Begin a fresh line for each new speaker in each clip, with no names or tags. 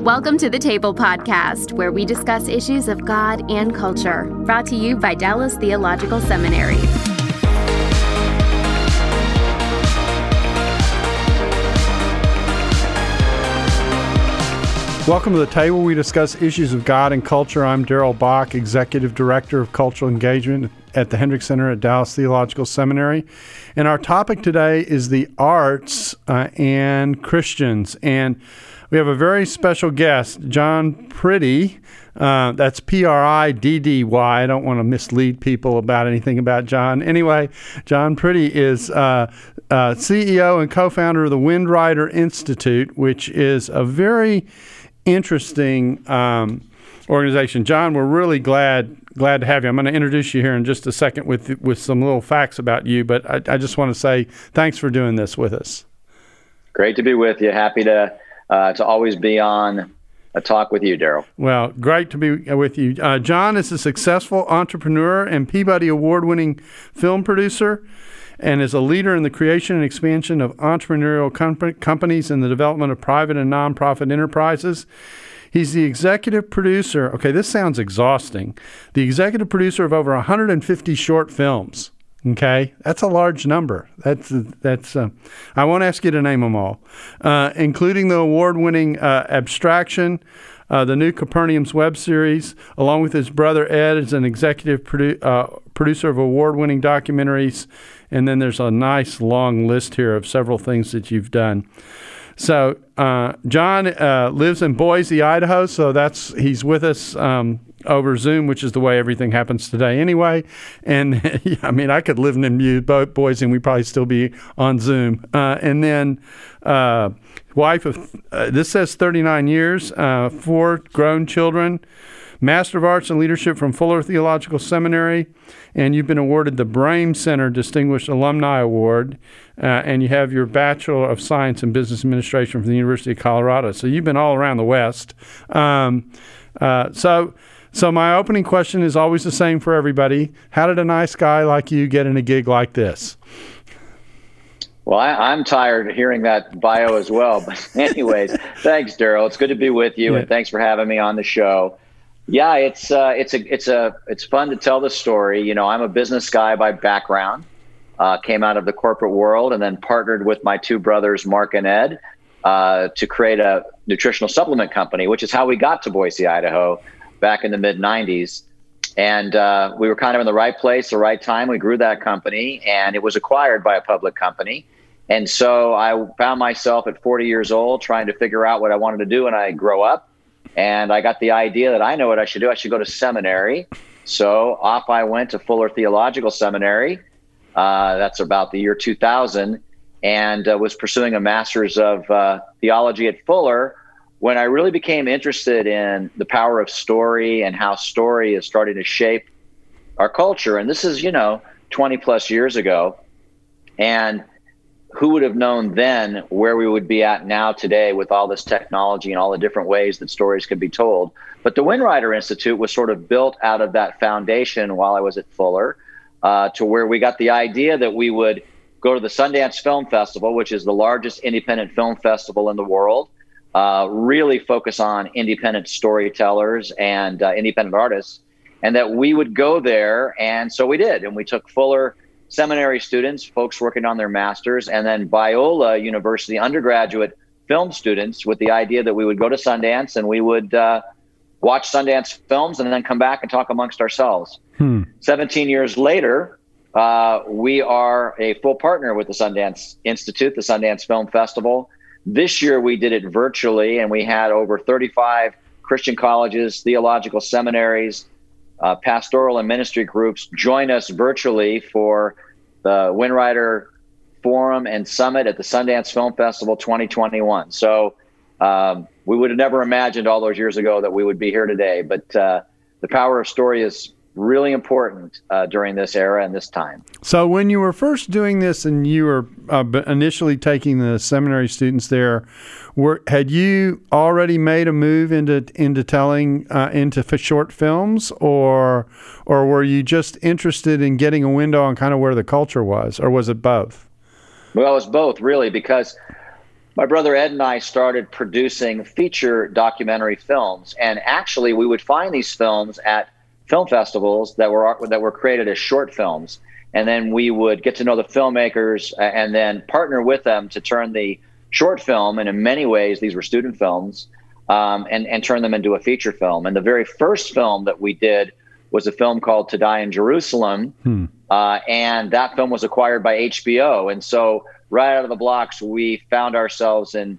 Welcome to the Table Podcast, where we discuss issues of God and culture. Brought to you by Dallas Theological Seminary.
Welcome to the table. We discuss issues of God and culture. I'm Darrell Bock, Executive Director of Cultural Engagement at the Hendricks Center at Dallas Theological Seminary. And our topic today is the arts uh, and Christians. And we have a very special guest, John Priddy. Uh, that's P R I D D Y. I don't want to mislead people about anything about John. Anyway, John Priddy is uh, uh, CEO and co founder of the Windrider Institute, which is a very interesting um, organization. John, we're really glad glad to have you. I'm going to introduce you here in just a second with with some little facts about you, but I, I just want to say thanks for doing this with us.
Great to be with you. Happy to uh, to always be on a talk with you, Darrell.
Well, great to be with you. Uh, John is a successful entrepreneur and Peabody Award winning film producer and is a leader in the creation and expansion of entrepreneurial com- companies and the development of private and nonprofit enterprises. He's the executive producer. Okay, this sounds exhausting. The executive producer of over 150 short films. Okay, that's a large number. That's that's. Uh, I won't ask you to name them all, uh, including the award-winning uh, Abstraction, uh, the new Capernaum's web series, along with his brother Ed as an executive produ- uh, producer of award-winning documentaries, and then there's a nice long list here of several things that you've done. So uh, John lives in Boise, Idaho. So that's he's with us um, over Zoom, which is the way everything happens today, anyway. And I mean, I could live in Boise, and we'd probably still be on Zoom. Uh, and then uh, wife of uh, this says 39 years, uh, four grown children. Master of Arts in Leadership from Fuller Theological Seminary, and you've been awarded the Brehm Center Distinguished Alumni Award, uh, and you have your Bachelor of Science in Business Administration from the University of Colorado. So you've been all around the West. Um, uh, so, so my opening question is always the same for everybody: How did a nice guy like you get in a gig like this?
Well, I, am tired of hearing that bio as well. But, anyways, thanks, Darrell. It's good to be with you, yeah. and thanks for having me on the show. Yeah, it's uh, it's a it's a it's fun to tell the story. You know, I'm a business guy by background. Uh, came out of the corporate world and then partnered with my two brothers, Mark and Ed, uh, to create a nutritional supplement company, which is how we got to Boise, Idaho, back in the mid '90s. And uh, we were kind of in the right place, the right time. We grew that company, and it was acquired by a public company. And so I found myself at 40 years old trying to figure out what I wanted to do when I grow up and I got the idea that I know what I should do. I should go to seminary. So off I went to Fuller Theological Seminary. Uh, that's about the year 2000, and uh, was pursuing a master's of uh, theology at Fuller. When I really became interested in the power of story and how story is starting to shape our culture, and this is you know 20 plus years ago, and who would have known then where we would be at now today with all this technology and all the different ways that stories could be told? But the Windrider Institute was sort of built out of that foundation while I was at Fuller, uh, to where we got the idea that we would go to the Sundance Film Festival, which is the largest independent film festival in the world, uh, really focus on independent storytellers and uh, independent artists, and that we would go there. And so we did. And we took Fuller seminary students, folks working on their masters, and then Biola University undergraduate film students with the idea that we would go to Sundance and we would uh, watch Sundance films and then come back and talk amongst ourselves. Hmm. 17 years later, uh, we are a full partner with the Sundance Institute, the Sundance Film Festival. This year we did it virtually, and we had over 35 Christian colleges, theological seminaries, uh, pastoral and ministry groups join us virtually for the Windrider Forum and Summit at the Sundance Film Festival 2021. So um, we would have never imagined all those years ago that we would be here today. But uh, the power of story is really important uh, during this era and this time.
So, when you were first doing this and you were uh, initially taking the seminary students there, were had you already made a move into into telling uh, into short films, or or were you just interested in getting a window on kind of where the culture was, or was it both?
Well, it was both really because my brother Ed and I started producing feature documentary films, and actually, we would find these films at film festivals that were that were created as short films, and then we would get to know the filmmakers and then partner with them to turn the short film, and in many ways, these were student films, um, and and turn them into a feature film. And the very first film that we did was a film called To Die in Jerusalem, hmm. uh, and that film was acquired by HBO, and so right out of the blocks, we found ourselves in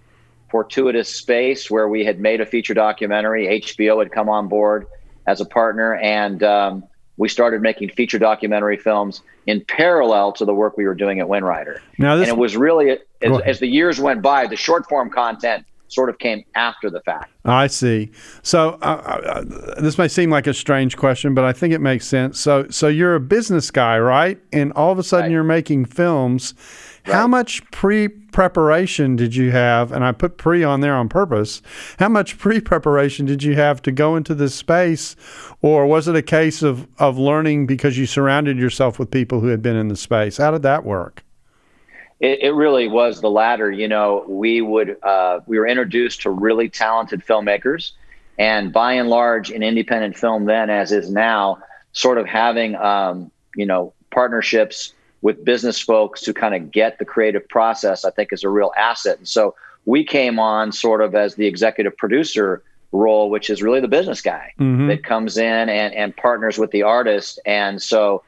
fortuitous space where we had made a feature documentary. HBO had come on board as a partner, and um, we started making feature documentary films in parallel to the work we were doing at Windrider. Now, this, and it was really as, as the years went by, the short form content sort of came after the fact.
I see. So uh, uh, this may seem like a strange question, but I think it makes sense. So, so you're a business guy, right? And all of a sudden, right. you're making films Right. How much pre preparation did you have? And I put pre on there on purpose. How much pre preparation did you have to go into this space? Or was it a case of, of learning because you surrounded yourself with people who had been in the space? How did that work?
It, it really was the latter. You know, we would uh, we were introduced to really talented filmmakers, and by and large, in independent film then, as is now, sort of having um, you know partnerships with business folks to kind of get the creative process, I think is a real asset. And so we came on sort of as the executive producer role, which is really the business guy mm-hmm. that comes in and, and partners with the artist. And so,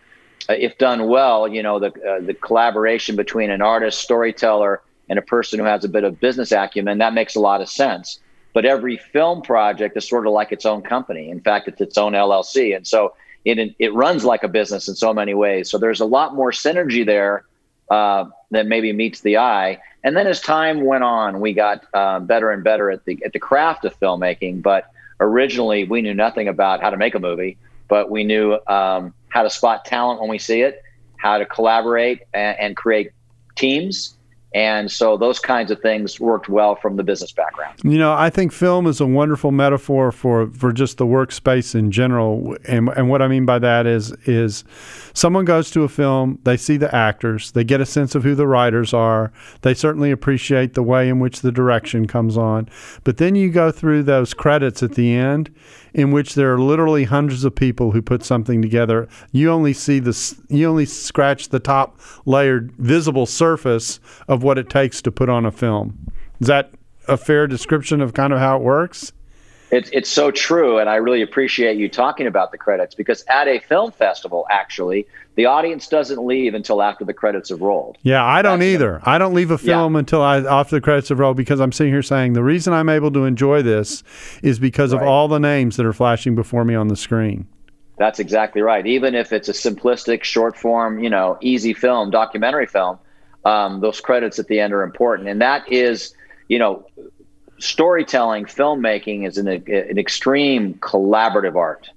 uh, if done well, you know, the, uh, the collaboration between an artist, storyteller, and a person who has a bit of business acumen, that makes a lot of sense. But every film project is sort of like its own company. In fact, it's its own LLC. And so it it runs like a business in so many ways. So there's a lot more synergy there uh, that maybe meets the eye. And then as time went on, we got uh, better and better at the at the craft of filmmaking. But originally, we knew nothing about how to make a movie, but we knew um, how to spot talent when we see it, how to collaborate and, and create teams and so those kinds of things worked well from the business background.
You know, I think film is a wonderful metaphor for, for just the workspace in general. And, and what I mean by that is is someone goes to a film, they see the actors, they get a sense of who the writers are, they certainly appreciate the way in which the direction comes on. But then you go through those credits at the end in which there are literally hundreds of people who put something together. You only see this, you only scratch the top layered visible surface of what it takes to put on a film. Is that a fair description of kind of how it works?
It's, it's so true. And I really appreciate you talking about the credits because at a film festival, actually, the audience doesn't leave until after the credits have rolled.
Yeah, I don't That's either. The, I don't leave a film yeah. until I after the credits have rolled because I'm sitting here saying the reason I'm able to enjoy this is because right. of all the names that are flashing before me on the screen.
That's exactly right. Even if it's a simplistic, short form, you know, easy film, documentary film, um, those credits at the end are important. And that is, you know, storytelling, filmmaking is an, an extreme collaborative art.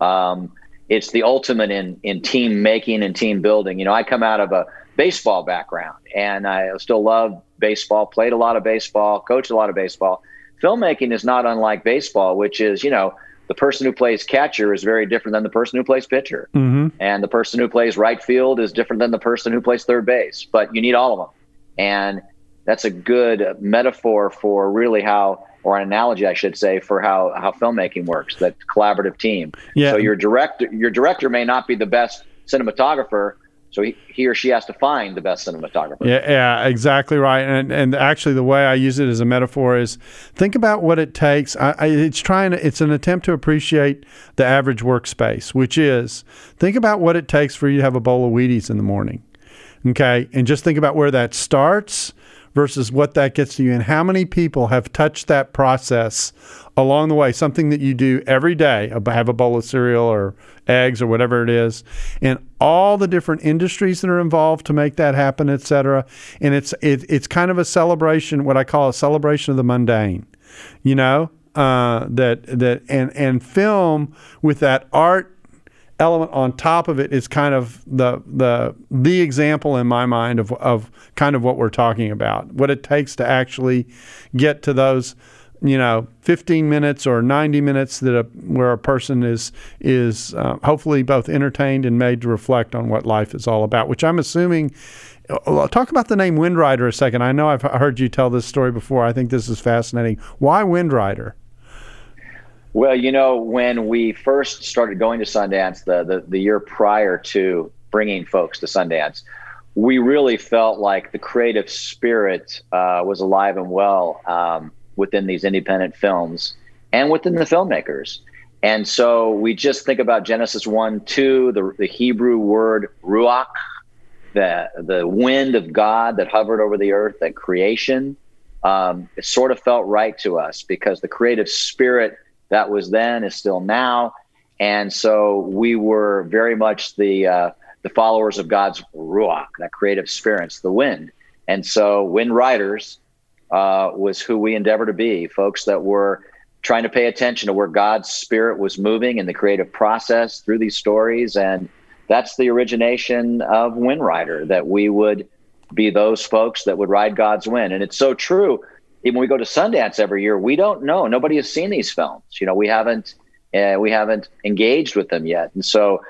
Um, it's the ultimate in in team making and team building. You know, I come out of a baseball background, and I still love baseball. Played a lot of baseball, coached a lot of baseball. Filmmaking is not unlike baseball, which is you know the person who plays catcher is very different than the person who plays pitcher, mm-hmm. and the person who plays right field is different than the person who plays third base. But you need all of them, and that's a good metaphor for really how or an analogy I should say for how how filmmaking works that collaborative team yeah. so your director your director may not be the best cinematographer so he, he or she has to find the best cinematographer.
Yeah, yeah, exactly right. And and actually, the way I use it as a metaphor is think about what it takes. I, I, it's trying. To, it's an attempt to appreciate the average workspace, which is think about what it takes for you to have a bowl of Wheaties in the morning. Okay, and just think about where that starts versus what that gets to you and how many people have touched that process along the way. Something that you do every day have a bowl of cereal or eggs or whatever it is and all the different industries that are involved to make that happen etc and it's it, it's kind of a celebration what i call a celebration of the mundane you know uh, that that and and film with that art element on top of it is kind of the the the example in my mind of of kind of what we're talking about. What it takes to actually get to those you know 15 minutes or 90 minutes that a, where a person is is uh, hopefully both entertained and made to reflect on what life is all about which i'm assuming Uh, talk about the name Wind Rider a second. I know I've heard you tell this story before. I think this is fascinating. Why Wind Rider?
Well, you know, when we first started going to Sundance, the, the, the year prior to bringing folks to Sundance, we really felt like the creative spirit uh, was alive and well um, within these independent films and within the filmmakers. And so we just think about Genesis 1, 2, the, the Hebrew word ruach, the, the wind of God that hovered over the earth, that creation. Um, it sort of felt right to us because the creative spirit that was then is still now. And so we were very much the, uh, the followers of God's ruach, that creative spirit, the wind. And so Wind Riders uh, was who we endeavor to be, folks that were trying to pay attention to where God's spirit was moving in the creative process through these stories. And that's the origination of Wind Rider, that we would be those folks that would ride God's wind. And it's so true. Even when we go to Sundance every year, we don't know. Nobody has seen these films. You know, we haven't uh, we haven't engaged with them yet, and so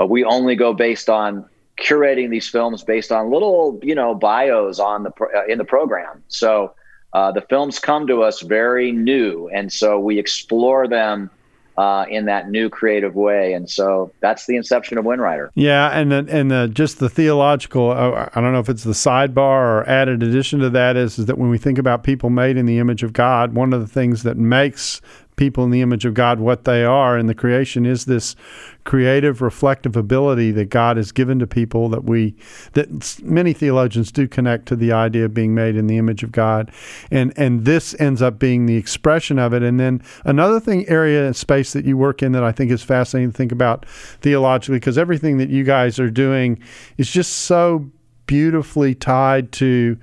uh, we only go based on curating these films based on little you know bios on the uh, in the program. So uh, the films come to us very new, and so we explore them uh, in that new creative way. And so that's the inception of Wind Rider.
Yeah, and the, and the, just the theological. Uh, I don't know if it's the sidebar or added addition to that is is that when we think about people made in the image of God, one of the things that makes people in the image of God what they are in the creation is this creative reflective ability that God has given to people that we that many theologians do connect to the idea of being made in the image of God. And and this ends up being the expression of it. And then another thing area and space that you work in that I think is fascinating to think about theologically because everything that you guys are doing is just so beautifully tied to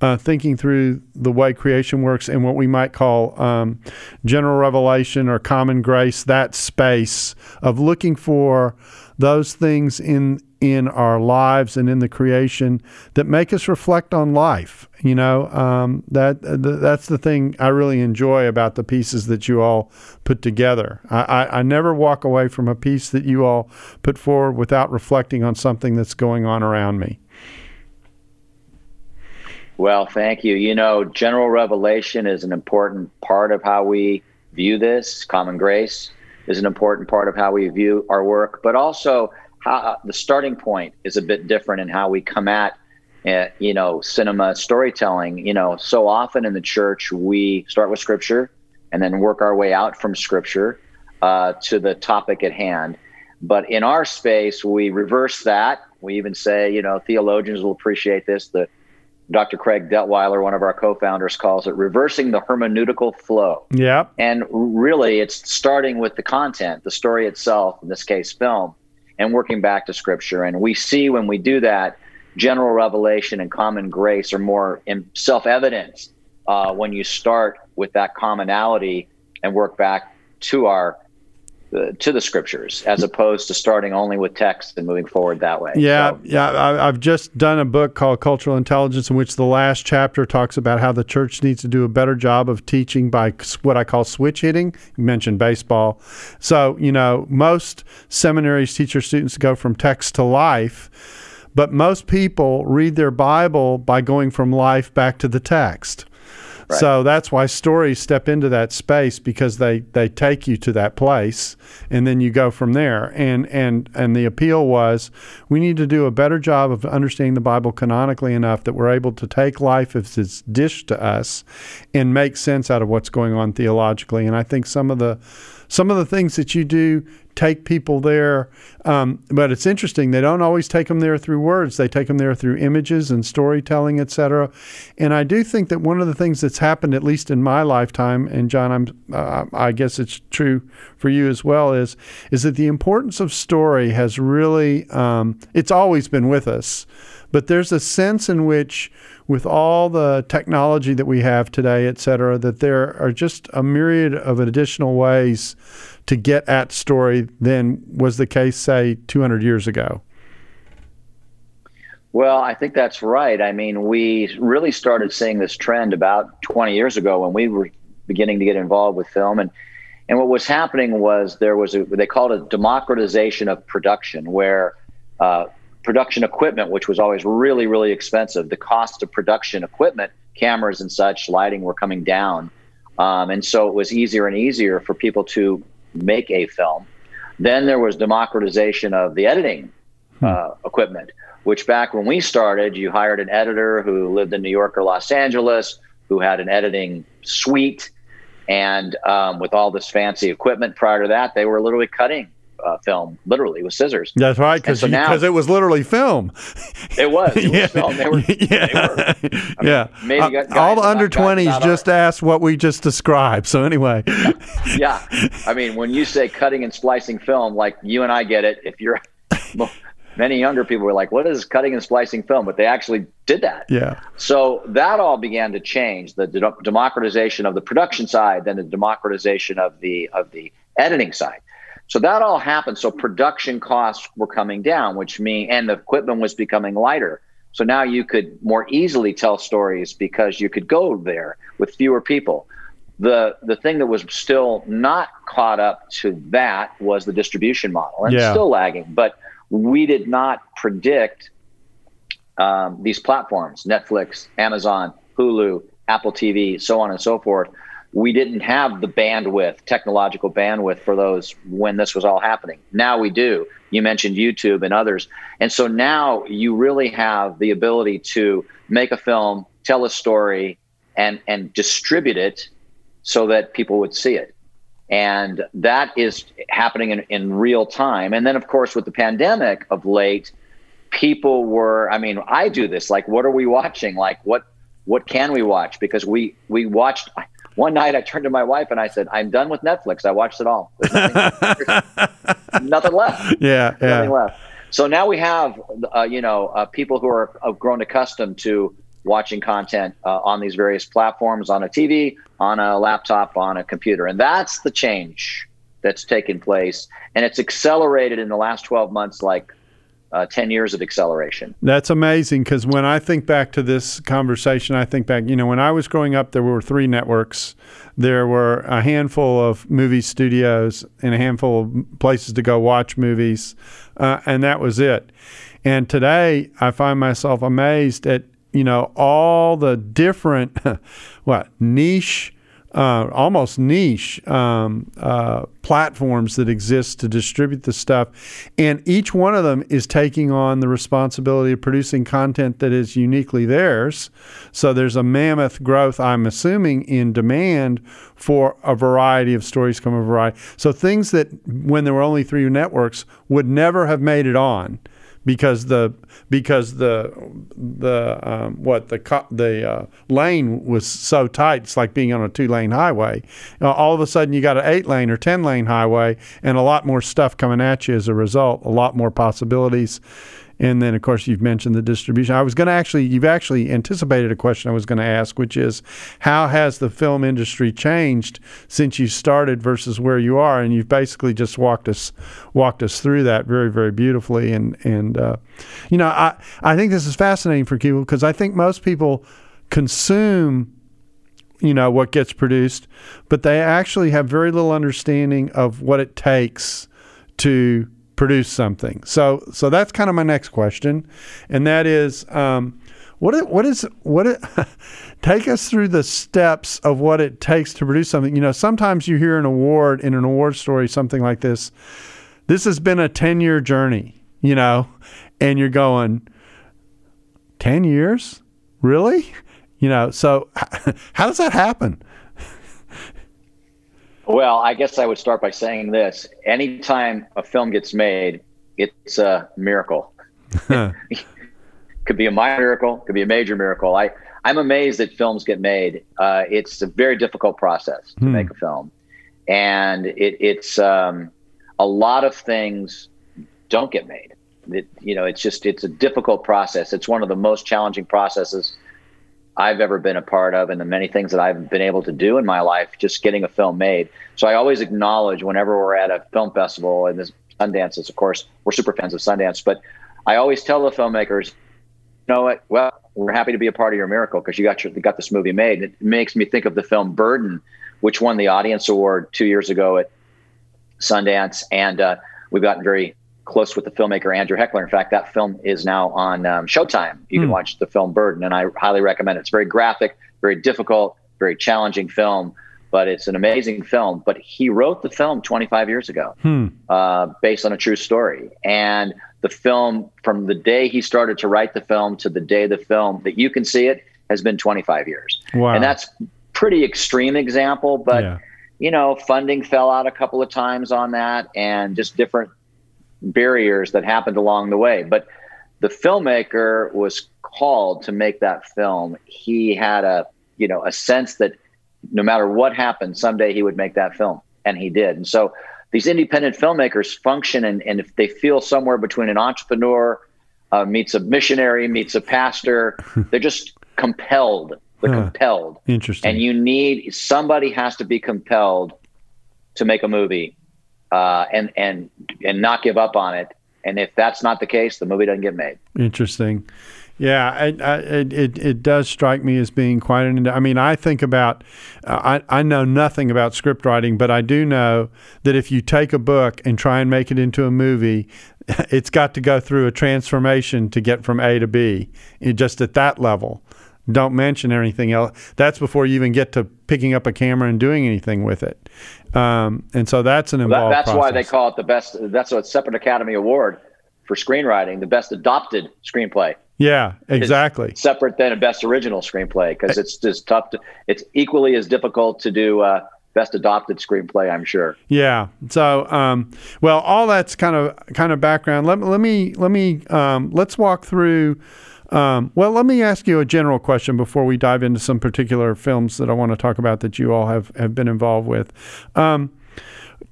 uh, thinking through the way creation works and what we might call um, general revelation or common grace, that space of looking for those things in in our lives and in the creation that make us reflect on life. You know, um, that that's the thing I really enjoy about the pieces that you all put together. I, I, I never walk away from a piece that you all put forward without reflecting on something that's going on around me.
Well, thank you. You know, general revelation is an important part of how we view this. Common grace is an important part of how we view our work, but also how uh, the starting point is a bit different in how we come at, uh, you know, cinema storytelling. You know, so often in the church we start with scripture and then work our way out from scripture uh, to the topic at hand. But in our space, we reverse that. We even say, you know, theologians will appreciate this. The Dr. Craig Detweiler, one of our co-founders, calls it reversing the hermeneutical flow.
Yeah.
And really, it's starting with the content, the story itself, in this case, film, and working back to scripture. And we see when we do that, general revelation and common grace are more self-evident uh, when you start with that commonality and work back to our to the scriptures as opposed to starting only with text and moving forward that way.
Yeah, so, yeah. I, I've just done a book called Cultural Intelligence, in which the last chapter talks about how the church needs to do a better job of teaching by what I call switch hitting. You mentioned baseball, so you know most seminaries teach their students to go from text to life, but most people read their Bible by going from life back to the text. So that's why stories step into that space because they, they take you to that place and then you go from there. And, and, and the appeal was we need to do a better job of understanding the Bible canonically enough that we're able to take life as it's dished to us and make sense out of what's going on theologically. And I think some of the some of the things that you do take people there. Um, but it's interesting; they don't always take them there through words. They take them there through images and storytelling, etc. And I do think that one of the things that's happened, at least in my lifetime, and John, I'm, uh, I guess it's true for you as well, is is that the importance of story has really um, it's always been with us, but there's a sense in which with all the technology that we have today, et cetera, that there are just a myriad of additional ways to get at story than was the case, say, 200 years ago?
Well, I think that's right. I mean, we really started seeing this trend about 20 years ago when we were beginning to get involved with film. And, and what was happening was there was a, they called it democratization of production, where uh, production equipment, which was always really, really expensive. The cost of production equipment, cameras and such, lighting were coming down. Um, and so it was easier and easier for people to make a film. Then there was democratization of the editing hmm. uh, equipment, which back when we started, you hired an editor who lived in New York or Los Angeles, who had an editing suite. And um, with all this fancy equipment prior to that, they were literally cutting uh, film, literally with scissors.
That's right, because so it was literally film.
It was. It yeah. was film. They were. Yeah. They were, I mean,
yeah. Maybe uh, all the under twenties just asked what we just described. So anyway.
yeah, I mean, when you say cutting and splicing film, like you and I get it. If you're many younger people were like, "What is cutting and splicing film?" But they actually did that.
Yeah.
So that all began to change. The de- democratization of the production side, then the democratization of the of the editing side. So that all happened. So production costs were coming down, which mean and the equipment was becoming lighter. So now you could more easily tell stories because you could go there with fewer people. The the thing that was still not caught up to that was the distribution model, and yeah. still lagging. But we did not predict um, these platforms: Netflix, Amazon, Hulu, Apple TV, so on and so forth we didn't have the bandwidth, technological bandwidth for those when this was all happening. Now we do. You mentioned YouTube and others. And so now you really have the ability to make a film, tell a story, and, and distribute it so that people would see it. And that is happening in, in real time. And then, of course, with the pandemic of late, people were, I mean, I do this. Like, what are we watching? Like, what what can we watch? Because we we watched one night I turned to my wife and I said, I'm done with Netflix. I watched it all. There's nothing, nothing left.
Yeah.
yeah. Nothing left. So now we have, uh, you know, uh, people who are have grown accustomed to watching content uh, on these various platforms, on a TV, on a laptop, on a computer. And that's the change that's taken place. And it's accelerated in the last 12 months like uh, 10 years of acceleration.
That's amazing because when I think back to this conversation, I think back, you know, when I was growing up, there were three networks. There were a handful of movie studios and a handful of places to go watch movies, uh, and that was it. And today, I find myself amazed at, you know, all the different, what, niche uh, almost niche um, uh, platforms that exist to distribute the stuff. And each one of them is taking on the responsibility of producing content that is uniquely theirs. So there's a mammoth growth, I'm assuming, in demand for a variety of stories come a variety. So things that when there were only three networks would never have made it on because the because the the um, what the the uh, lane was so tight. It's like being on a two lane highway. Uh, all of a sudden, you got an eight lane or ten lane highway, and a lot more stuff coming at you as a result. A lot more possibilities. And then, of course, you've mentioned the distribution. I was going to actually, you've actually anticipated a question I was going to ask, which is how has the film industry changed since you started versus where you are? And you've basically just walked us walked us through that very, very beautifully. And and uh, you know, I I think this is fascinating for people because I think most people consume you know what gets produced, but they actually have very little understanding of what it takes to produce something. So so that's kind of my next question, and that is. Um, what what is what it, take us through the steps of what it takes to produce something you know sometimes you hear an award in an award story something like this this has been a 10 year journey you know and you're going 10 years really you know so how does that happen
well, I guess I would start by saying this. Anytime a film gets made, it's a miracle. could be a minor miracle, could be a major miracle. I, I'm amazed that films get made. Uh, it's a very difficult process to hmm. make a film. And it, it's um, a lot of things don't get made. It, you know, it's just, it's a difficult process. It's one of the most challenging processes I've ever been a part of and the many things that I've been able to do in my life just getting a film made. So I always acknowledge whenever we're at a film festival and this Sundance is of course we're super fans of Sundance, but I always tell the filmmakers, you know what? Well, we're happy to be a part of your miracle because you got your, you got this movie made. It makes me think of the film Burden, which won the Audience Award two years ago at Sundance, and uh, we've gotten very close with the filmmaker Andrew Heckler. In fact, that film is now on um, Showtime. You can hmm. watch the film Burden, and I highly recommend it. It's very graphic, very difficult, very challenging film, but it's an amazing film. But he wrote the film 25 years ago, hmm. uh, based on a true story. And the film, from the day he started to write the film to the day the film that you can see it, has been 25 years. Wow. And that's pretty extreme example, but. Yeah you know, funding fell out a couple of times on that and just different barriers that happened along the way. But the filmmaker was called to make that film. He had a, you know, a sense that no matter what happened, someday he would make that film. And he did. And so these independent filmmakers function and, and if they feel somewhere between an entrepreneur uh, meets a missionary, meets a pastor, they're just compelled. They're huh. compelled.
Interesting.
And you need somebody has to be compelled to make a movie uh, and and and not give up on it. And if that's not the case, the movie doesn't get made.
Interesting. Yeah, I, I, it it does strike me as being quite an. I mean, I think about. Uh, I I know nothing about script writing, but I do know that if you take a book and try and make it into a movie, it's got to go through a transformation to get from A to B. Just at that level, don't mention anything else. That's before you even get to picking up a camera and doing anything with it. Um, and so that's an involved.
That, that's
process.
why they call it the best. That's a separate Academy Award for screenwriting, the best adopted screenplay.
Yeah, exactly.
It's separate than a best original screenplay because it's just tough to. It's equally as difficult to do. Uh, best adopted screenplay, I'm sure.
Yeah. So, um, well, all that's kind of kind of background. Let, let me let me um, let's walk through um, well, let me ask you a general question before we dive into some particular films that I want to talk about that you all have, have been involved with. Um,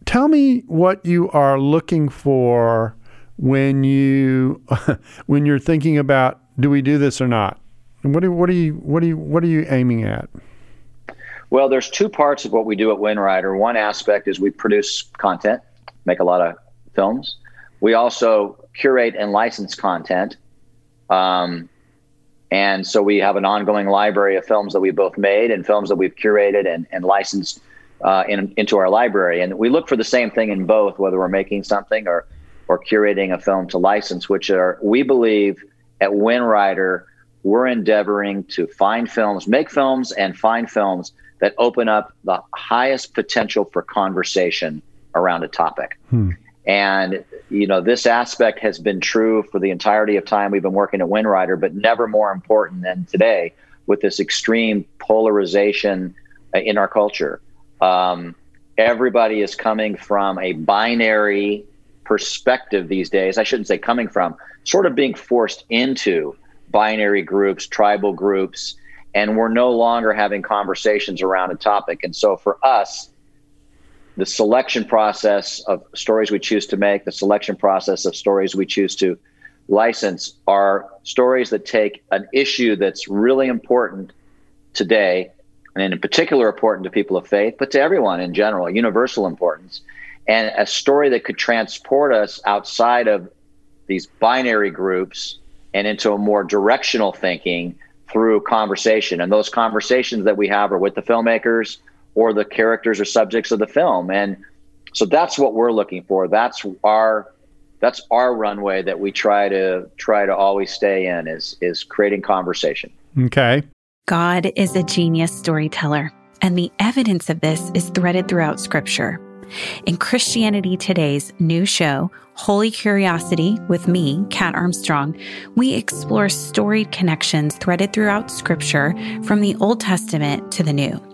tell me what you are looking for when you when you're thinking about do we do this or not? And what are, what are you what are you what are you aiming at?
Well, there's two parts of what we do at Windrider. One aspect is we produce content, make a lot of films. We also curate and license content um, and so we have an ongoing library of films that we both made and films that we've curated and, and licensed uh, in, into our library. And we look for the same thing in both, whether we're making something or or curating a film to license, which are we believe at Windrider we're endeavoring to find films, make films, and find films that open up the highest potential for conversation around a topic. Hmm. And you know, this aspect has been true for the entirety of time we've been working at Windrider, but never more important than today with this extreme polarization uh, in our culture. Um, everybody is coming from a binary perspective these days. I shouldn't say coming from, sort of being forced into binary groups, tribal groups, and we're no longer having conversations around a topic. And so for us, the selection process of stories we choose to make, the selection process of stories we choose to license are stories that take an issue that's really important today, and in particular important to people of faith, but to everyone in general, universal importance, and a story that could transport us outside of these binary groups and into a more directional thinking through conversation. And those conversations that we have are with the filmmakers or the characters or subjects of the film. And so that's what we're looking for. That's our that's our runway that we try to try to always stay in is is creating conversation.
Okay.
God is a genius storyteller, and the evidence of this is threaded throughout scripture. In Christianity Today's new show, Holy Curiosity, with me, Kat Armstrong, we explore storied connections threaded throughout Scripture from the Old Testament to the New.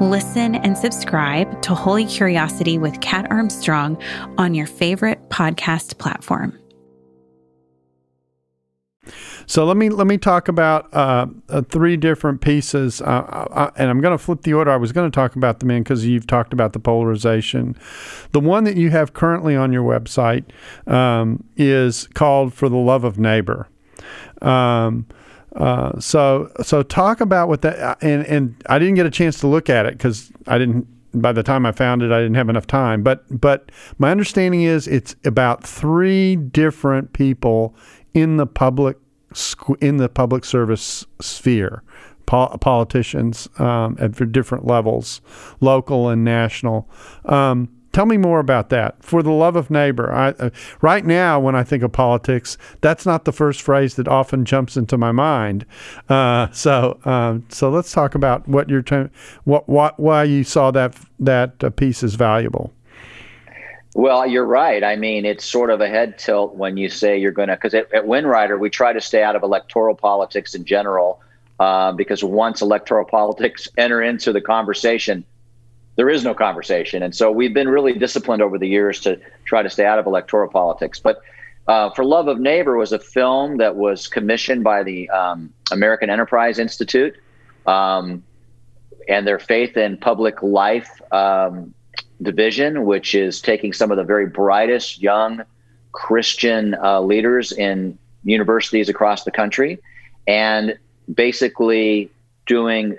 Listen and subscribe to Holy Curiosity with Kat Armstrong on your favorite podcast platform.
So let me let me talk about uh, uh, three different pieces, uh, uh and I'm going to flip the order. I was going to talk about them in because you've talked about the polarization. The one that you have currently on your website um, is called "For the Love of Neighbor." Um, uh, so so talk about what that uh, and and I didn't get a chance to look at it because I didn't by the time I found it, I didn't have enough time. But but my understanding is it's about three different people in the public in the public service sphere, politicians um, at different levels, local and national. Um, Tell me more about that. For the love of neighbor, I, uh, right now when I think of politics, that's not the first phrase that often jumps into my mind. Uh, so, uh, so let's talk about what you're trying, what, what, why you saw that that uh, piece is valuable.
Well, you're right. I mean, it's sort of a head tilt when you say you're going to, because at, at Windrider, we try to stay out of electoral politics in general, uh, because once electoral politics enter into the conversation, there is no conversation. And so we've been really disciplined over the years to try to stay out of electoral politics. But uh, For Love of Neighbor was a film that was commissioned by the um, American Enterprise Institute um, and their Faith in Public Life um, division, which is taking some of the very brightest young Christian uh, leaders in universities across the country and basically doing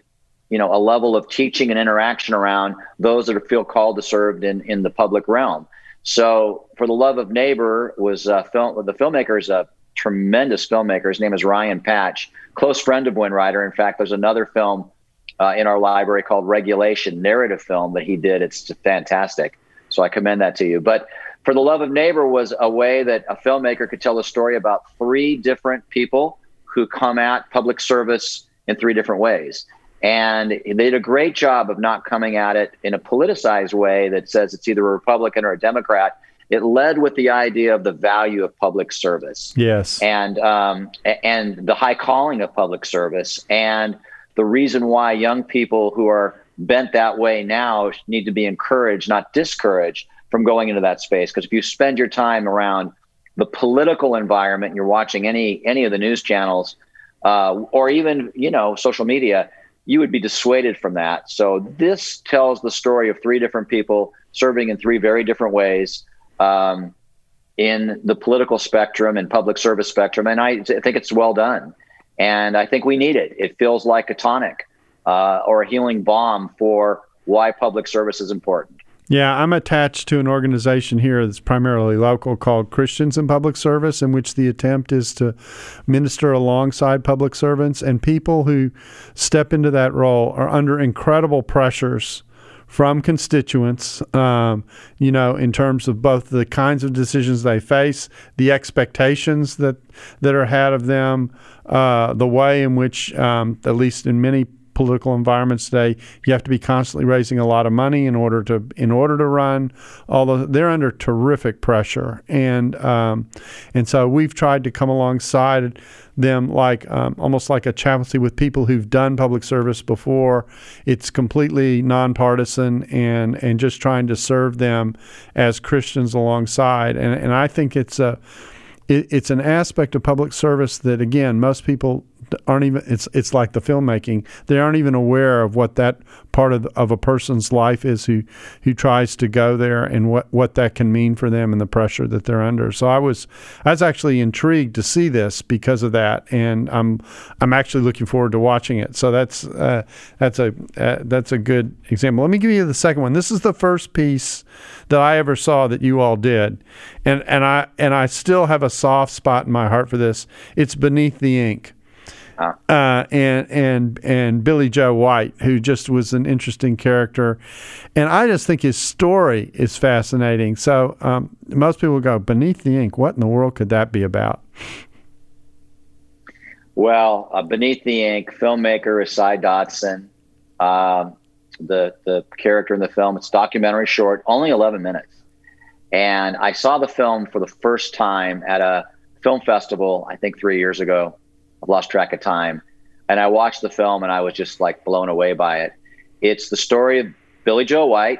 you know a level of teaching and interaction around those that feel called to serve in in the public realm. So, for the love of neighbor was a film. The filmmaker is a tremendous filmmaker. His name is Ryan Patch, close friend of Windrider. In fact, there's another film uh, in our library called Regulation, narrative film that he did. It's fantastic. So I commend that to you. But for the love of neighbor was a way that a filmmaker could tell a story about three different people who come at public service in three different ways. And they did a great job of not coming at it in a politicized way that says it's either a Republican or a Democrat. It led with the idea of the value of public service.
Yes.
And um, and the high calling of public service and the reason why young people who are bent that way now need to be encouraged, not discouraged, from going into that space. Because if you spend your time around the political environment, and you're watching any any of the news channels, uh, or even you know social media, you would be dissuaded from that. So this tells the story of three different people serving in three very different ways um, in the political spectrum and public service spectrum. And I think it's well done. And I think we need it. It feels like a tonic uh, or a healing balm for why public service is important.
Yeah, I'm attached to an organization here that's primarily local called Christians in Public Service, in which the attempt is to minister alongside public servants. And people who step into that role are under incredible pressures from constituents, um, you know, in terms of both the kinds of decisions they face, the expectations that, that are had of them, uh, the way in which, um, at least in many political environments today, you have to be constantly raising a lot of money in order to in order to run. Although they're under terrific pressure, and um, and so we've tried to come alongside them like um, almost like a chaplaincy with people who've done public service before. It's completely nonpartisan and and just trying to serve them as Christians alongside. And and I think it's a it, it's an aspect of public service that again most people aren't even it's it's like the filmmaking. They aren't even aware of what that part of, of a person's life is who who tries to go there and what what that can mean for them and the pressure that they're under. So i was i was actually intrigued to see this because of that and i'm i'm actually looking forward to watching it. So that's uh, that's a uh, that's a good example. Let me give you the second one. This is the first piece that i ever saw that you all did and and i and i still have a soft spot in my heart for this. It's beneath the ink uh, and and and Billy Joe White, who just was an interesting character, and I just think his story is fascinating. So um, most people go beneath the ink. What in the world could that be about?
Well, uh, beneath the ink, filmmaker is Cy Dodson. Uh, the the character in the film. It's documentary short, only eleven minutes, and I saw the film for the first time at a film festival. I think three years ago I've lost track of time. And I watched the film and I was just like blown away by it. It's the story of Billy Joe White,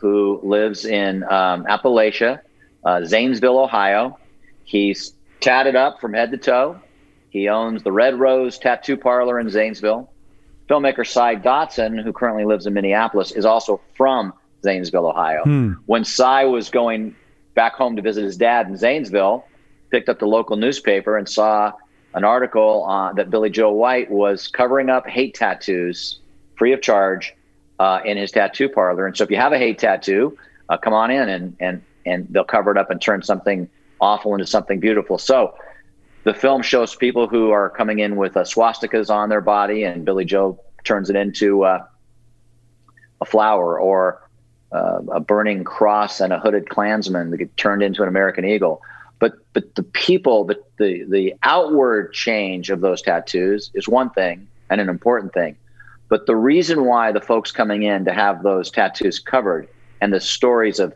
who lives in um, Appalachia, uh, Zanesville, Ohio. He's tatted up from head to toe. He owns the Red Rose Tattoo Parlor in Zanesville. Filmmaker Cy Dodson, who currently lives in Minneapolis, is also from Zanesville, Ohio. Hmm. When Cy was going back home to visit his dad in Zanesville, picked up the local newspaper and saw an article uh, that Billy Joe White was covering up hate tattoos free of charge uh, in his tattoo parlor. And so if you have a hate tattoo, uh, come on in and, and, and they'll cover it up and turn something awful into something beautiful. So the film shows people who are coming in with uh, swastikas on their body and Billy Joe turns it into uh, a flower or uh, a burning cross and a hooded Klansman that get turned into an American eagle. But but the people, the, the the outward change of those tattoos is one thing and an important thing. But the reason why the folks coming in to have those tattoos covered and the stories of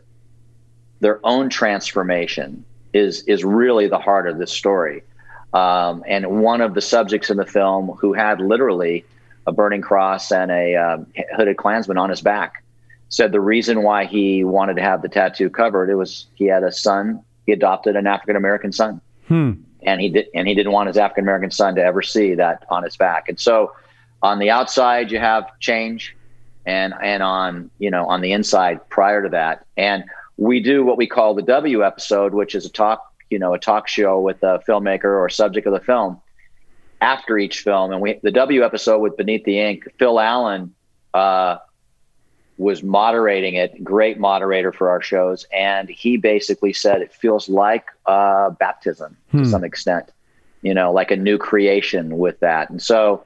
their own transformation is is really the heart of this story. Um, and one of the subjects in the film who had literally a burning cross and a uh, hooded Klansman on his back said the reason why he wanted to have the tattoo covered it was he had a son he adopted an African American son. Hmm. and he did and he didn't want his African American son to ever see that on his back. And so on the outside you have change and and on you know on the inside prior to that. And we do what we call the W episode which is a talk you know a talk show with a filmmaker or subject of the film after each film. And we the W episode with Beneath the Ink Phil Allen uh, was moderating it, great moderator for our shows, and he basically said it feels like uh, baptism hmm. to some extent, you know, like a new creation with that. And so,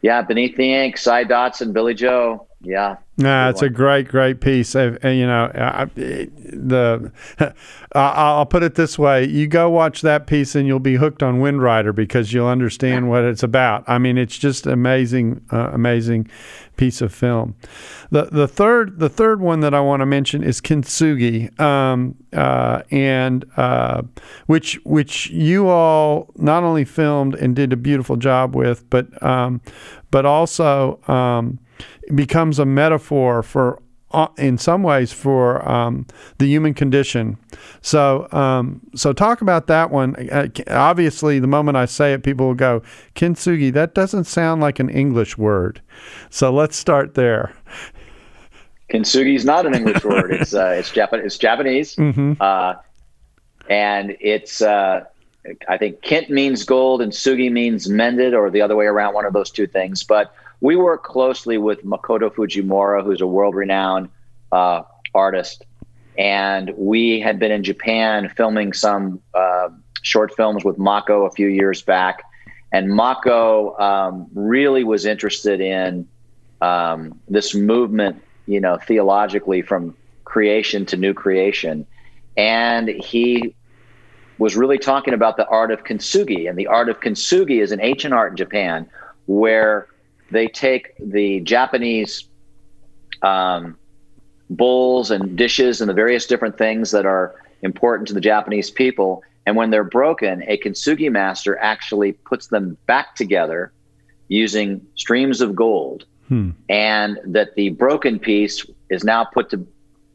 yeah, beneath the ink, Cy Dodson, Billy Joe, yeah.
Nah, it's a great, great piece. you know, I, the I'll put it this way: you go watch that piece, and you'll be hooked on Windrider because you'll understand what it's about. I mean, it's just amazing, uh, amazing piece of film. The the third the third one that I want to mention is Kintsugi, um, uh, and uh, which which you all not only filmed and did a beautiful job with, but um, but also. Um, becomes a metaphor for uh, in some ways for um, the human condition. So, um, so talk about that one. Uh, obviously, the moment I say it, people will go, "Kintsugi." That doesn't sound like an English word. So let's start there.
Kintsugi is not an English word. It's uh, it's, Japan- it's Japanese, mm-hmm. uh, and it's. Uh, I think Kint means gold and Sugi means mended, or the other way around, one of those two things. But we work closely with Makoto Fujimura, who's a world renowned uh, artist. And we had been in Japan filming some uh, short films with Mako a few years back. And Mako um, really was interested in um, this movement, you know, theologically from creation to new creation. And he was really talking about the art of kintsugi. And the art of kintsugi is an ancient art in Japan where they take the Japanese um, bowls and dishes and the various different things that are important to the Japanese people. And when they're broken, a kintsugi master actually puts them back together using streams of gold. Hmm. And that the broken piece is now put to,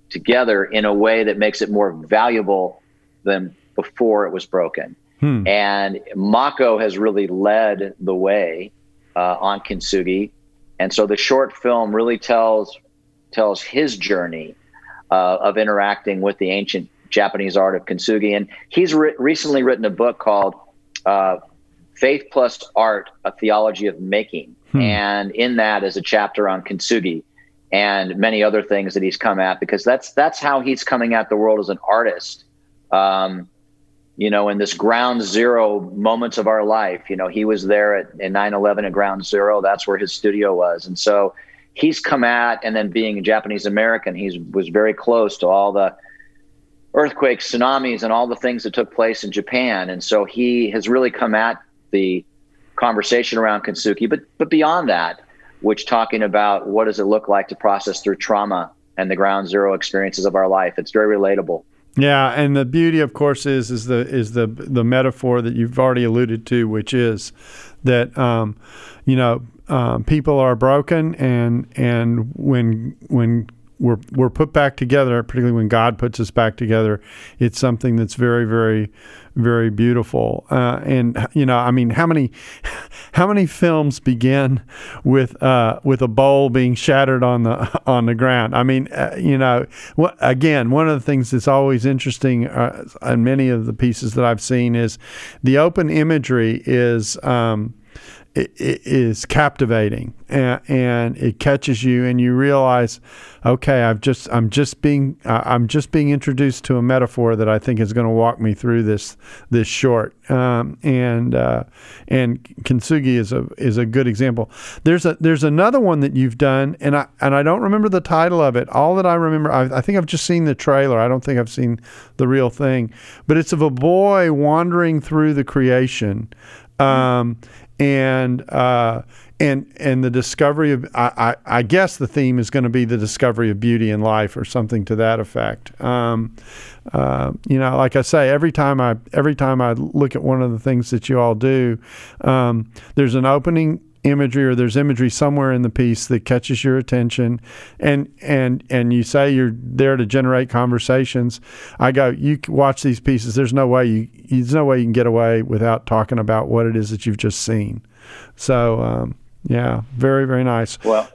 together in a way that makes it more valuable than before it was broken. Hmm. And Mako has really led the way uh, on Kintsugi, and so the short film really tells tells his journey uh, of interacting with the ancient Japanese art of Kintsugi. And he's re- recently written a book called uh, "Faith Plus Art: A Theology of Making," hmm. and in that is a chapter on Kintsugi and many other things that he's come at because that's that's how he's coming at the world as an artist. Um, you know, in this ground zero moments of our life. You know, he was there at in 9/11 at ground zero. That's where his studio was, and so he's come at and then being a Japanese American, he was very close to all the earthquakes, tsunamis, and all the things that took place in Japan, and so he has really come at the conversation around Kintsugi, but but beyond that, which talking about what does it look like to process through trauma and the ground zero experiences of our life. It's very relatable.
Yeah, and the beauty, of course, is is the is the the metaphor that you've already alluded to, which is that um, you know um, people are broken, and and when when we're we're put back together, particularly when God puts us back together, it's something that's very, very, very beautiful. Uh, and you know, I mean, how many how many films begin with uh, with a bowl being shattered on the on the ground? I mean, uh, you know, what, again, one of the things that's always interesting uh, in many of the pieces that I've seen is the open imagery is. Um, is captivating and, and, it catches you and you realize okay I've just I'm just being uh, I'm just being introduced to a metaphor that I think is going to walk me through this this short. Um, and uh, and Kintsugi is a is a good example. There's a there's another one that you've done and I and I don't remember the title of it. All that I remember I, I think I've just seen the trailer. I don't think I've seen the real thing. But it's of a boy wandering through the creation. Um, and uh, and and the discovery of I, I, I guess the theme is going to be the discovery of beauty in life or something to that effect. Um, uh, you know, like I say, every time I every time I look at one of the things that you all do, um, there's an opening imagery or there's imagery somewhere in the piece that catches your attention and and and you say you're there to generate conversations i go you watch these pieces there's no way you there's no way you can get away without talking about what it is that you've just seen so um, yeah very very nice
well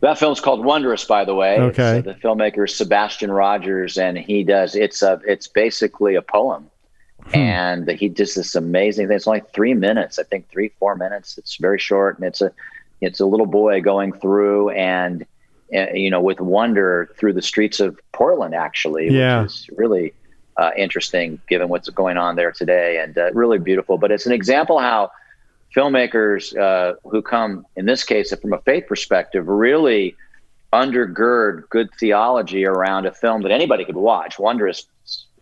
that film's called Wondrous, by the way.
Okay.
Uh, the filmmaker is Sebastian Rogers, and he does. It's a. It's basically a poem Hmm. And he does this amazing thing. It's only three minutes, I think three, four minutes. It's very short, and it's a it's a little boy going through and uh, you know with wonder through the streets of Portland, actually,
yeah.
which is really uh, interesting given what's going on there today, and uh, really beautiful. But it's an example how filmmakers uh, who come, in this case, from a faith perspective, really undergird good theology around a film that anybody could watch. Wondrous,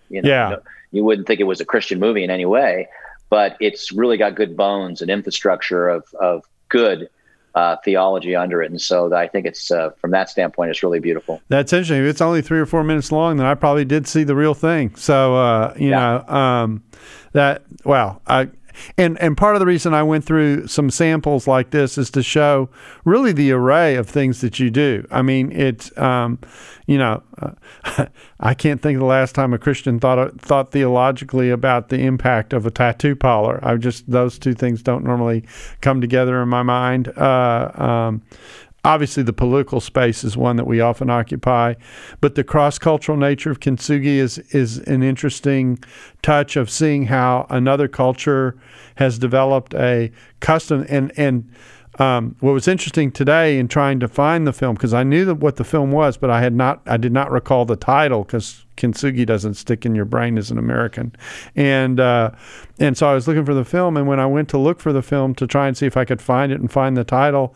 you know,
yeah.
You wouldn't think it was a Christian movie in any way, but it's really got good bones and infrastructure of of good uh, theology under it, and so I think it's uh, from that standpoint, it's really beautiful.
That's interesting. If it's only three or four minutes long, then I probably did see the real thing. So uh, you yeah. know um, that. Well, I and and part of the reason I went through some samples like this is to show really the array of things that you do. I mean, it's um, you know, uh, I can't think of the last time a Christian thought thought theologically about the impact of a tattoo parlor. I just those two things don't normally come together in my mind. Uh, um, Obviously, the political space is one that we often occupy, but the cross cultural nature of kintsugi is, is an interesting touch of seeing how another culture has developed a custom. And, and um, what was interesting today in trying to find the film, because I knew that what the film was, but I had not, I did not recall the title because kintsugi doesn't stick in your brain as an American, and uh, and so I was looking for the film, and when I went to look for the film to try and see if I could find it and find the title,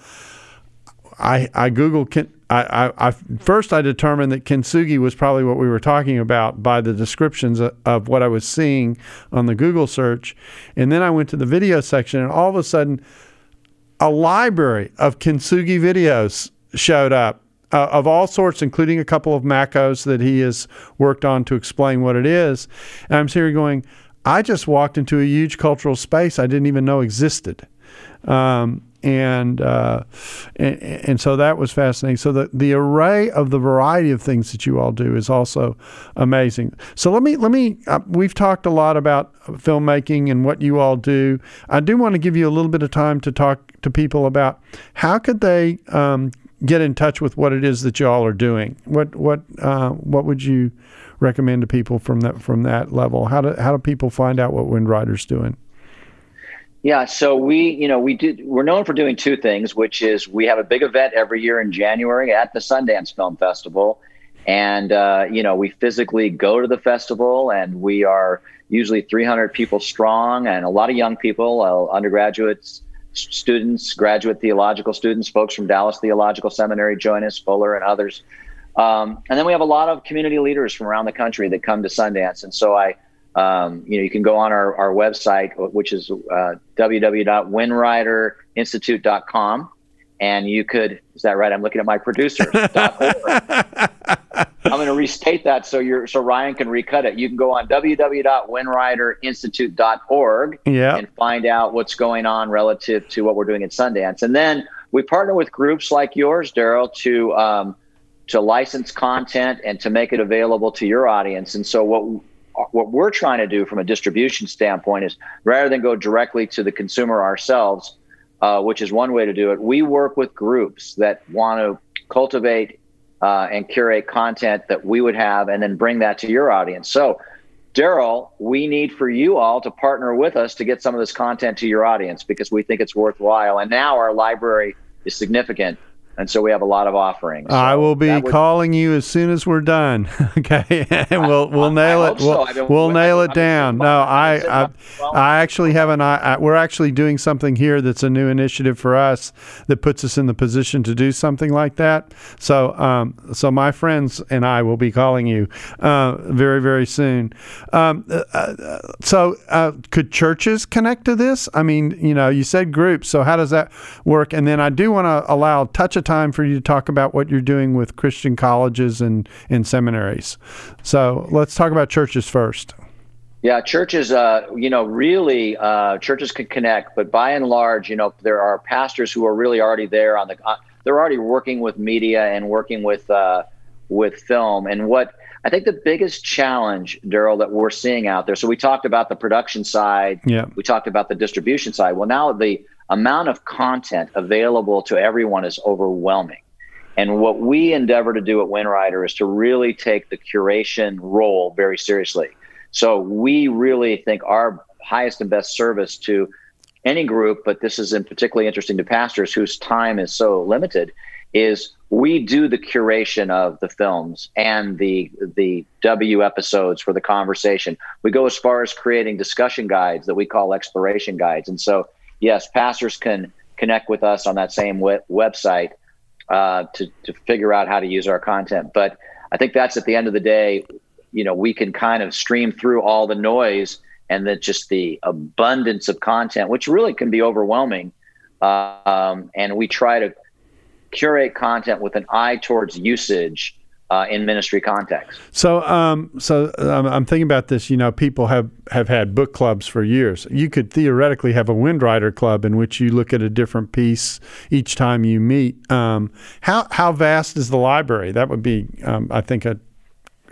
I, I Googled, I, I, I, first I determined that kintsugi was probably what we were talking about by the descriptions of, what I was seeing on the Google search. And then I went to the video section, and all of a sudden, a library of kintsugi videos showed up uh, of all sorts, including a couple of Makos that he has worked on to explain what it is. And I'm here going, I just walked into a huge cultural space I didn't even know existed. Um, and, uh, and and so that was fascinating. So the the array of the variety of things that you all do is also amazing. So let me let me uh, we've talked a lot about filmmaking and what you all do. I do want to give you a little bit of time to talk to people about how could they um, get in touch with what it is that you all are doing. What what uh, what would you recommend to people from that from that level? How do how do people find out what Wind Windrider's doing?
Yeah, so we, you know, we do. We're known for doing two things, which is we have a big event every year in January at the Sundance Film Festival, and uh, you know, we physically go to the festival, and we are usually 300 people strong, and a lot of young people, uh, undergraduates, students, graduate theological students, folks from Dallas Theological Seminary join us, Fuller and others, um, and then we have a lot of community leaders from around the country that come to Sundance, and so I um, you know, you can go on our, our website, which is uh, www.windriderinstitute.com. And you could, is that right? I'm looking at my producer. I'm going to restate that so you're so Ryan can recut it. You can go on www.windriderinstitute.org
yep.
and find out what's going on relative to what we're doing at Sundance. And then we partner with groups like yours, Darrell, to um, to license content and to make it available to your audience. And so what what we're trying to do from a distribution standpoint is rather than go directly to the consumer ourselves, uh, which is one way to do it, we work with groups that want to cultivate uh, and curate content that we would have and then bring that to your audience. So, Darrell, we need for you all to partner with us to get some of this content to your audience because we think it's worthwhile. And now our library is significant and so we have a lot of offerings. So
I will be would, calling you as soon as we're done. okay, and we'll we'll nail it. We'll, so. we'll nail it down. No, I I, I actually have an I, we're actually doing something here that's a new initiative for us that puts us in the position to do something like that. So um so my friends and I will be calling you uh, very very soon. Um, uh, uh, so uh, could churches connect to this? I mean, you know, you said groups. So how does that work? And then I do want to allow touch of time for you to talk about what you're doing with Christian colleges and, and seminaries. So let's talk about churches first.
Yeah, churches, uh, you know, really, uh, churches can connect, but by and large, you know, there are pastors who are really already there on the, uh, they're already working with media and working with, uh, with film. And what I think the biggest challenge, Darrell, that we're seeing out there. So we talked about the production side.
Yeah.
We talked about the distribution side. Well, now the amount of content available to everyone is overwhelming. And what we endeavor to do at Windrider is to really take the curation role very seriously. So we really think our highest and best service to any group, but this is in particularly interesting to pastors whose time is so limited, is we do the curation of the films and the the W episodes for the conversation. We go as far as creating discussion guides that we call exploration guides. And so yes, pastors can connect with us on that same we- website uh, to to figure out how to use our content. But I think that's at the end of the day, you know, we can kind of stream through all the noise and then just the abundance of content, which really can be overwhelming. Um, and we try to curate content with an eye towards usage uh, in ministry context.
So, um, so um, I'm thinking about this. You know, people have have had book clubs for years. You could theoretically have a Windrider club in which you look at a different piece each time you meet. Um, how how vast is the library? That would be, um, I think, a,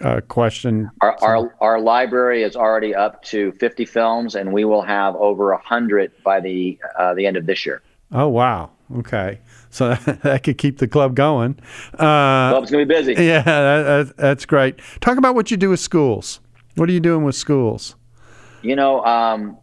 a question.
Our, our, our library is already up to 50 films, and we will have over hundred by the uh, the end of this year.
Oh wow! Okay. So that could keep the club going.
Uh, Club's gonna be busy.
Yeah, that, that, that's great. Talk about what you do with schools. What are you doing with schools?
You know, um,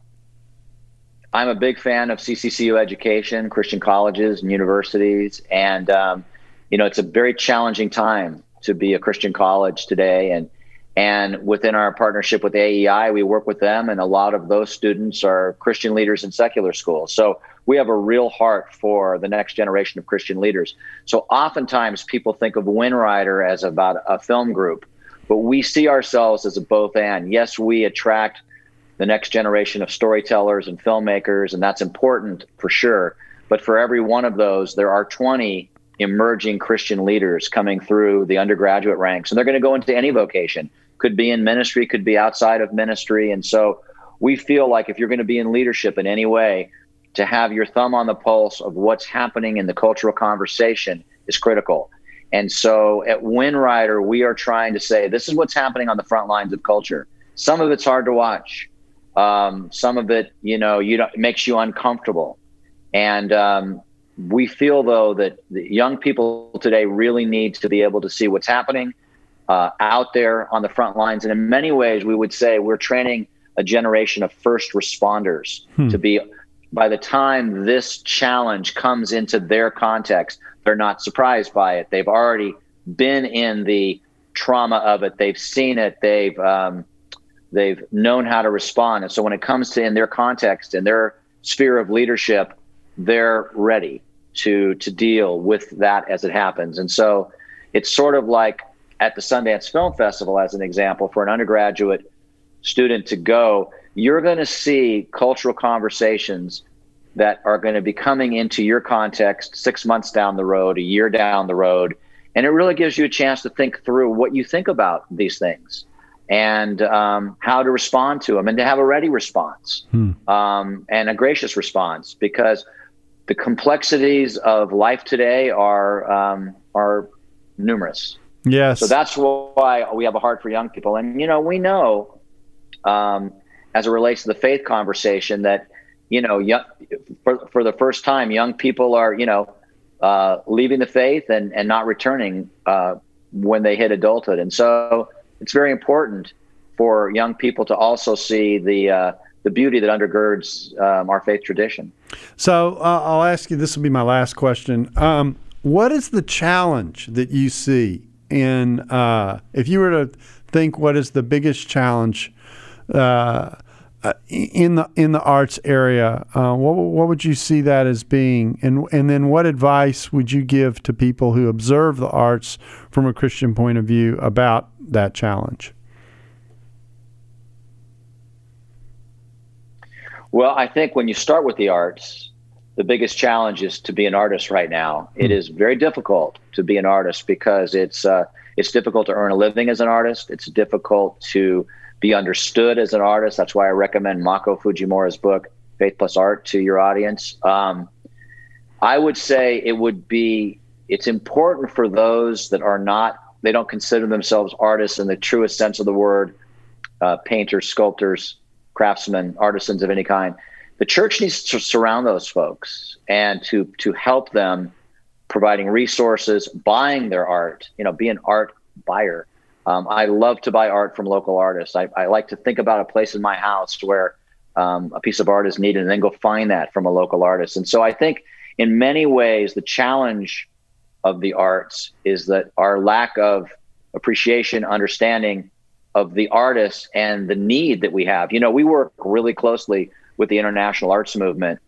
I'm a big fan of CCCU education, Christian colleges and universities, and um, you know, it's a very challenging time to be a Christian college today. And and within our partnership with AEI, we work with them, and a lot of those students are Christian leaders in secular schools. So we have a real heart for the next generation of Christian leaders. So oftentimes people think of Windrider as about a film group, but we see ourselves as a both and. Yes, we attract the next generation of storytellers and filmmakers, and that's important for sure. But for every one of those, there are 20 emerging Christian leaders coming through the undergraduate ranks, and they're going to go into any vocation. Could be in ministry, could be outside of ministry. And so we feel like if you're going to be in leadership in any way, to have your thumb on the pulse of what's happening in the cultural conversation is critical. And so at Windrider, we are trying to say this is what's happening on the front lines of culture. Some of it's hard to watch. Um, some of it, you know, you don't, it makes you uncomfortable. And um, we feel though that the young people today really need to be able to see what's happening uh, out there on the front lines. And in many ways, we would say we're training a generation of first responders hmm. to be by the time this challenge comes into their context, they're not surprised by it. They've already been in the trauma of it. They've seen it. They've um, they've known how to respond. And so when it comes to in their context and their sphere of leadership, they're ready to to deal with that as it happens. And so it's sort of like at the Sundance Film Festival, as an example, for an undergraduate student to go you're going to see cultural conversations that are going to be coming into your context six months down the road, a year down the road. And it really gives you a chance to think through what you think about these things and um, how to respond to them and to have a ready response hmm. um, and a gracious response because the complexities of life today are um, are numerous
Yes.
So that's why we have a heart for young people. And, you know, we know um, as it relates to the faith conversation that, you know, young, for, for the first time, young people are, you know, uh, leaving the faith and, and not returning uh, when they hit adulthood. And so it's very important for young people to also see the, uh, the beauty that undergirds um, our faith tradition.
So uh, I'll ask you. This will be my last question. Um, what is the challenge that you see in? Uh, if you were to think, what is the biggest challenge uh, uh in the in the arts area? Uh, what what would you see that as being? And and then what advice would you give to people who observe the arts from a Christian point of view about that challenge?
Well, I think when you start with the arts, the biggest challenge is to be an artist right now. It is very difficult to be an artist because it's uh, it's difficult to earn a living as an artist. It's difficult to be understood as an artist. That's why I recommend Mako Fujimura's book Faith Plus Art to your audience. Um, I would say it would be it's important for those that are not they don't consider themselves artists in the truest sense of the word, uh, painters, sculptors, craftsmen, artisans of any kind. The church needs to surround those folks and to to help them, providing resources, buying their art. You know, be an art buyer. Um, I love to buy art from local artists. I, I, like to think about a place in my house where um, a piece of art is needed, and then go find that from a local artist. And so I think, in many ways, the challenge of the arts is that our lack of appreciation, understanding of the artists and the need that we have. You know, we work really closely with the international arts movement,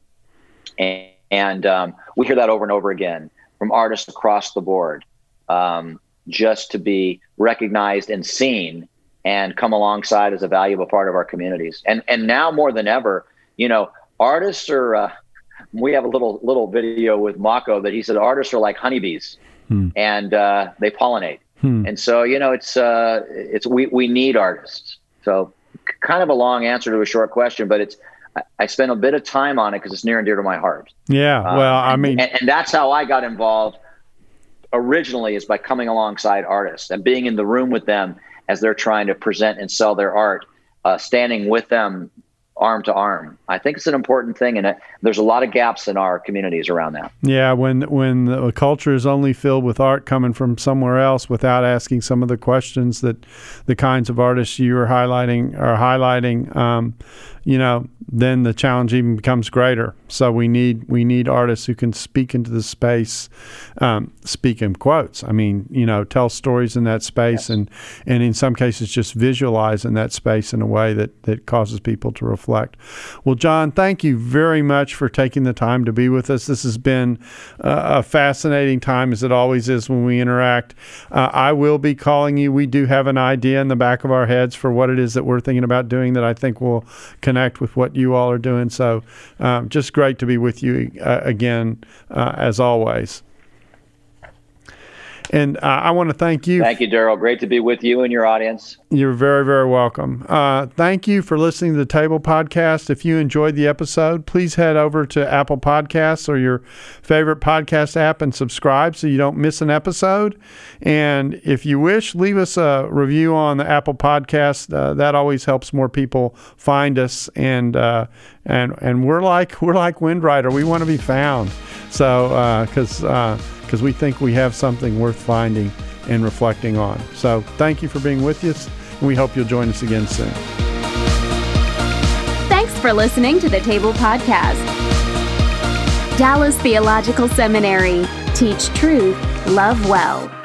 and, and um, we hear that over and over again from artists across the board, um, just to be recognized and seen and come alongside as a valuable part of our communities. And and now more than ever, you know, artists are. Uh, we have a little little video with Mako that he said artists are like honeybees, hmm. and uh, they pollinate Hmm. And so, you know, it's uh, it's we we need artists. So, kind of a long answer to a short question, but it's I, spent a bit of time on it because it's near and dear to my heart.
Yeah, um, well, I mean,
and, and that's how I got involved originally is by coming alongside artists and being in the room with them as they're trying to present and sell their art, uh, standing with them arm to arm. I think it's an important thing, and there's a lot of gaps in our communities around that.
Yeah, when when the culture is only filled with art coming from somewhere else, without asking some of the questions that the kinds of artists you are highlighting are highlighting, um, you know, then the challenge even becomes greater. So we need we need artists who can speak into the space, um, speak in quotes. I mean, you know, tell stories in that space, yes. and and in some cases just visualize in that space in a way that that causes people to reflect. Well, John, thank you very much for taking the time to be with us. This has been uh, a fascinating time, as it always is when we interact. Uh, I will be calling you. We do have an idea in the back of our heads for what it is that we're thinking about doing that I think will connect with what you all are doing. So, um, just great to be with you uh, again, uh, as always. And uh, I want to thank you.
Thank you, Darrell. Great to be with you and your audience.
You're very, very welcome. Uh, thank you for listening to the Table Podcast. If you enjoyed the episode, please head over to Apple Podcasts or your favorite podcast app and subscribe so you don't miss an episode. And if you wish, leave us a review on the Apple Podcast. Uh, that always helps more people find us. And uh, and and we're like we're like Windrider. We want to be found. So because uh, because we think we have something worth finding and reflecting on. So thank you for being with us, and we hope you'll join us again soon.
Thanks for listening to the Table Podcast. Dallas Theological Seminary. Teach truth, love well.